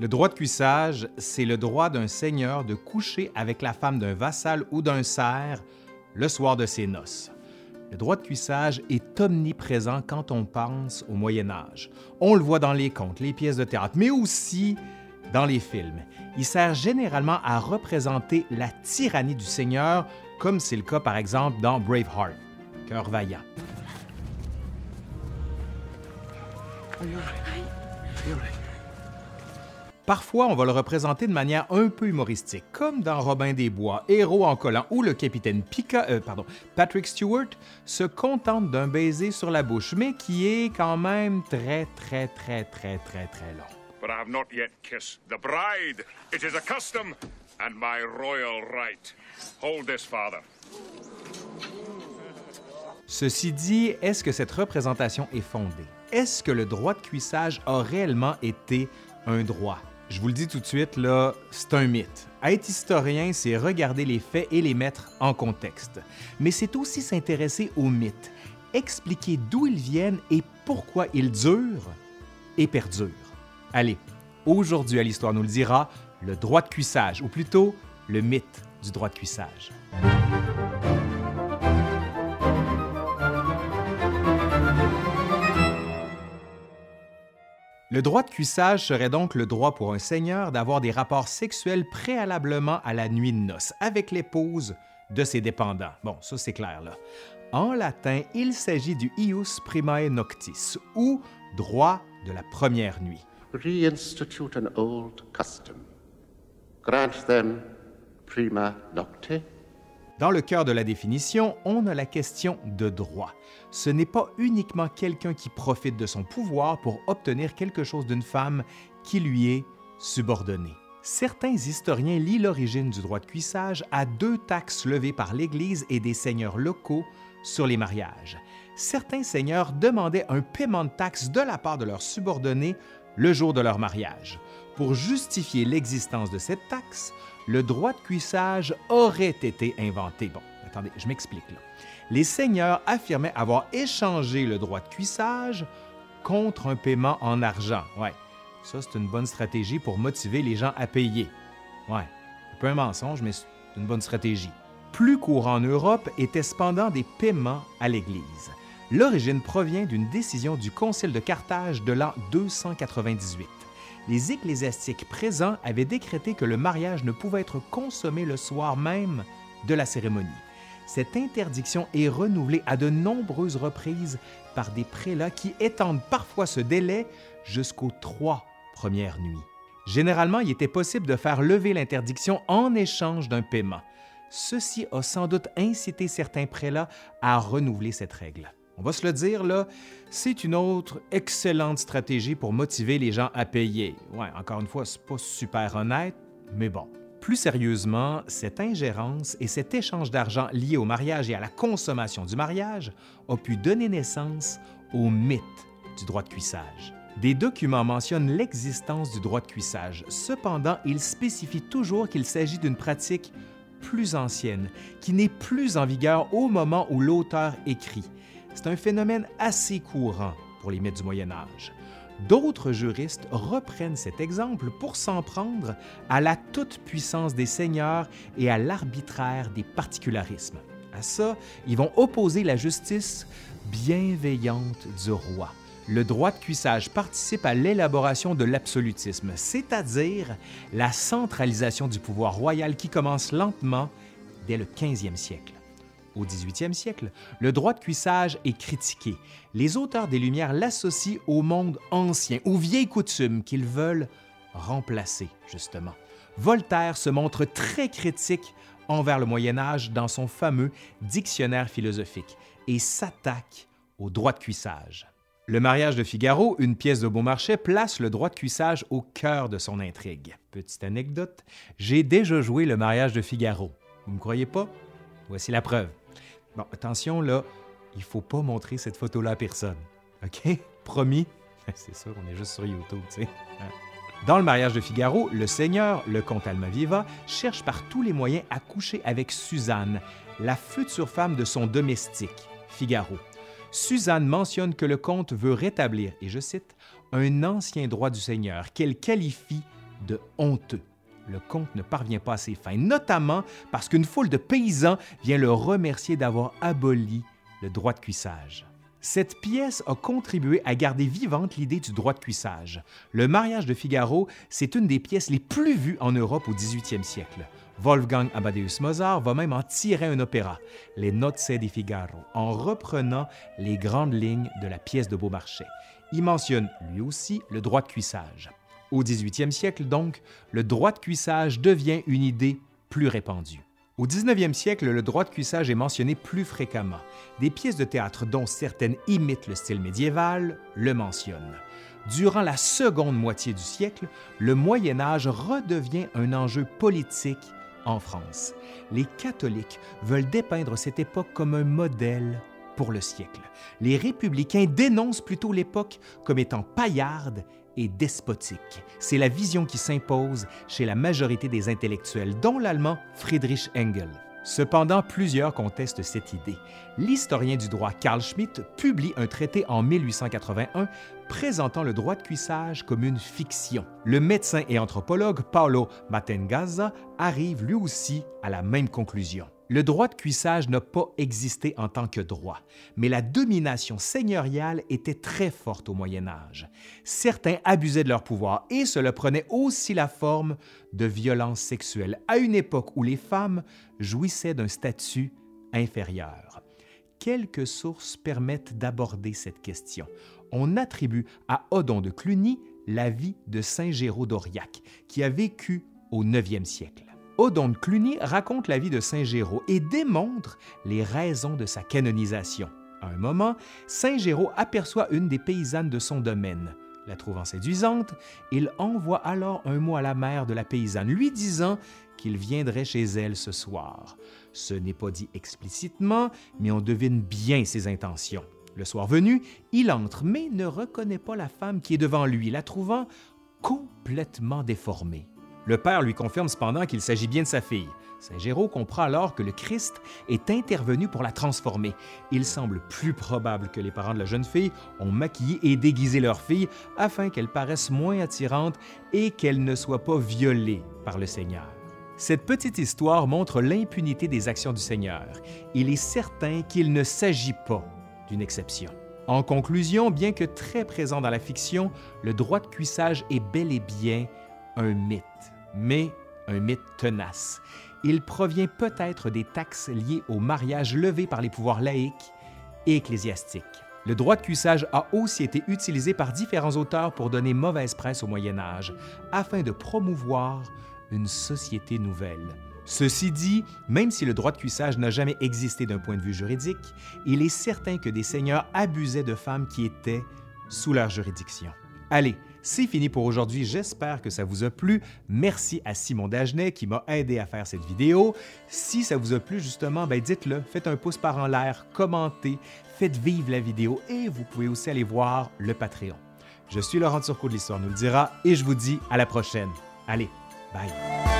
Le droit de cuissage, c'est le droit d'un seigneur de coucher avec la femme d'un vassal ou d'un serf le soir de ses noces. Le droit de cuissage est omniprésent quand on pense au Moyen Âge. On le voit dans les contes, les pièces de théâtre, mais aussi dans les films. Il sert généralement à représenter la tyrannie du Seigneur, comme c'est le cas par exemple dans Braveheart, Cœur vaillant. Parfois, on va le représenter de manière un peu humoristique, comme dans Robin des Bois, Héros en collant, où le capitaine euh, pardon, Patrick Stewart se contente d'un baiser sur la bouche, mais qui est quand même très, très, très, très, très, très long. But I have not yet kissed the bride. It is a custom and my royal right. Hold this, father. Ceci dit, est-ce que cette représentation est fondée? Est-ce que le droit de cuissage a réellement été un droit? Je vous le dis tout de suite, là, c'est un mythe. Être historien, c'est regarder les faits et les mettre en contexte. Mais c'est aussi s'intéresser aux mythes, expliquer d'où ils viennent et pourquoi ils durent et perdurent. Allez, aujourd'hui à l'Histoire nous le dira, le droit de cuissage, ou plutôt le mythe du droit de cuissage. Le droit de cuissage serait donc le droit pour un seigneur d'avoir des rapports sexuels préalablement à la nuit de noces avec l'épouse de ses dépendants. Bon, ça c'est clair là. En latin, il s'agit du ius primae noctis ou droit de la première nuit reinstitute an old custom. Grant them prima. Dans le cœur de la définition, on a la question de droit. Ce n'est pas uniquement quelqu'un qui profite de son pouvoir pour obtenir quelque chose d'une femme qui lui est subordonnée. Certains historiens lient l'origine du droit de cuissage à deux taxes levées par l'Église et des seigneurs locaux sur les mariages. Certains seigneurs demandaient un paiement de taxes de la part de leurs subordonnés le jour de leur mariage. Pour justifier l'existence de cette taxe, le droit de cuissage aurait été inventé. Bon, attendez, je m'explique là. Les seigneurs affirmaient avoir échangé le droit de cuissage contre un paiement en argent. Ouais, ça c'est une bonne stratégie pour motiver les gens à payer. Ouais, un peu un mensonge, mais c'est une bonne stratégie. Plus courant en Europe étaient cependant des paiements à l'Église. L'origine provient d'une décision du Concile de Carthage de l'an 298. Les ecclésiastiques présents avaient décrété que le mariage ne pouvait être consommé le soir même de la cérémonie. Cette interdiction est renouvelée à de nombreuses reprises par des prélats qui étendent parfois ce délai jusqu'aux trois premières nuits. Généralement, il était possible de faire lever l'interdiction en échange d'un paiement. Ceci a sans doute incité certains prélats à renouveler cette règle. On va se le dire, là, c'est une autre excellente stratégie pour motiver les gens à payer. Ouais, encore une fois, c'est pas super honnête, mais bon. Plus sérieusement, cette ingérence et cet échange d'argent lié au mariage et à la consommation du mariage ont pu donner naissance au mythe du droit de cuissage. Des documents mentionnent l'existence du droit de cuissage. Cependant, ils spécifient toujours qu'il s'agit d'une pratique plus ancienne, qui n'est plus en vigueur au moment où l'auteur écrit c'est un phénomène assez courant pour les mythes du Moyen Âge. D'autres juristes reprennent cet exemple pour s'en prendre à la toute-puissance des seigneurs et à l'arbitraire des particularismes. À ça, ils vont opposer la justice bienveillante du roi. Le droit de cuissage participe à l'élaboration de l'absolutisme, c'est-à-dire la centralisation du pouvoir royal qui commence lentement dès le 15e siècle. Au 18e siècle, le droit de cuissage est critiqué. Les auteurs des Lumières l'associent au monde ancien, aux vieilles coutumes qu'ils veulent remplacer, justement. Voltaire se montre très critique envers le Moyen Âge dans son fameux Dictionnaire philosophique et s'attaque au droit de cuissage. Le mariage de Figaro, une pièce de Beaumarchais, place le droit de cuissage au cœur de son intrigue. Petite anecdote, j'ai déjà joué le mariage de Figaro. Vous ne me croyez pas? Voici la preuve. Attention, là, il faut pas montrer cette photo-là à personne. OK? Promis? C'est sûr, on est juste sur YouTube, tu sais. Hein? Dans le mariage de Figaro, le seigneur, le comte Almaviva, cherche par tous les moyens à coucher avec Suzanne, la future femme de son domestique, Figaro. Suzanne mentionne que le comte veut rétablir, et je cite, un ancien droit du seigneur qu'elle qualifie de honteux. Le comte ne parvient pas à ses fins, notamment parce qu'une foule de paysans vient le remercier d'avoir aboli le droit de cuissage. Cette pièce a contribué à garder vivante l'idée du droit de cuissage. Le mariage de Figaro, c'est une des pièces les plus vues en Europe au 18e siècle. Wolfgang Amadeus Mozart va même en tirer un opéra, Les Nozze di Figaro, en reprenant les grandes lignes de la pièce de Beaumarchais. Il mentionne lui aussi le droit de cuissage. Au 18e siècle, donc, le droit de cuissage devient une idée plus répandue. Au 19e siècle, le droit de cuissage est mentionné plus fréquemment. Des pièces de théâtre dont certaines imitent le style médiéval le mentionnent. Durant la seconde moitié du siècle, le Moyen Âge redevient un enjeu politique en France. Les catholiques veulent dépeindre cette époque comme un modèle pour le siècle. Les républicains dénoncent plutôt l'époque comme étant paillarde et despotique. C'est la vision qui s'impose chez la majorité des intellectuels, dont l'allemand Friedrich Engel. Cependant, plusieurs contestent cette idée. L'historien du droit Carl Schmitt publie un traité en 1881 présentant le droit de cuissage comme une fiction. Le médecin et anthropologue Paolo Matengazza arrive lui aussi à la même conclusion. Le droit de cuissage n'a pas existé en tant que droit, mais la domination seigneuriale était très forte au Moyen Âge. Certains abusaient de leur pouvoir et cela prenait aussi la forme de violences sexuelles à une époque où les femmes jouissaient d'un statut inférieur. Quelques sources permettent d'aborder cette question. On attribue à Odon de Cluny la vie de Saint Géraud d'Auriac, qui a vécu au 9e siècle. Odon Cluny raconte la vie de Saint Géraud et démontre les raisons de sa canonisation. À un moment, Saint Géraud aperçoit une des paysannes de son domaine. La trouvant séduisante, il envoie alors un mot à la mère de la paysanne, lui disant qu'il viendrait chez elle ce soir. Ce n'est pas dit explicitement, mais on devine bien ses intentions. Le soir venu, il entre, mais ne reconnaît pas la femme qui est devant lui, la trouvant complètement déformée. Le père lui confirme cependant qu'il s'agit bien de sa fille. Saint Géraud comprend alors que le Christ est intervenu pour la transformer. Il semble plus probable que les parents de la jeune fille ont maquillé et déguisé leur fille afin qu'elle paraisse moins attirante et qu'elle ne soit pas violée par le Seigneur. Cette petite histoire montre l'impunité des actions du Seigneur. Il est certain qu'il ne s'agit pas d'une exception. En conclusion, bien que très présent dans la fiction, le droit de cuissage est bel et bien un mythe mais un mythe tenace. Il provient peut-être des taxes liées au mariage levé par les pouvoirs laïques et ecclésiastiques. Le droit de cuissage a aussi été utilisé par différents auteurs pour donner mauvaise presse au Moyen Âge, afin de promouvoir une société nouvelle. Ceci dit, même si le droit de cuissage n'a jamais existé d'un point de vue juridique, il est certain que des seigneurs abusaient de femmes qui étaient sous leur juridiction. Allez, c'est fini pour aujourd'hui. J'espère que ça vous a plu. Merci à Simon Dagenet qui m'a aidé à faire cette vidéo. Si ça vous a plu, justement, ben dites-le. Faites un pouce par en l'air, commentez, faites vivre la vidéo et vous pouvez aussi aller voir le Patreon. Je suis Laurent Turcot de l'Histoire nous le dira et je vous dis à la prochaine. Allez, bye!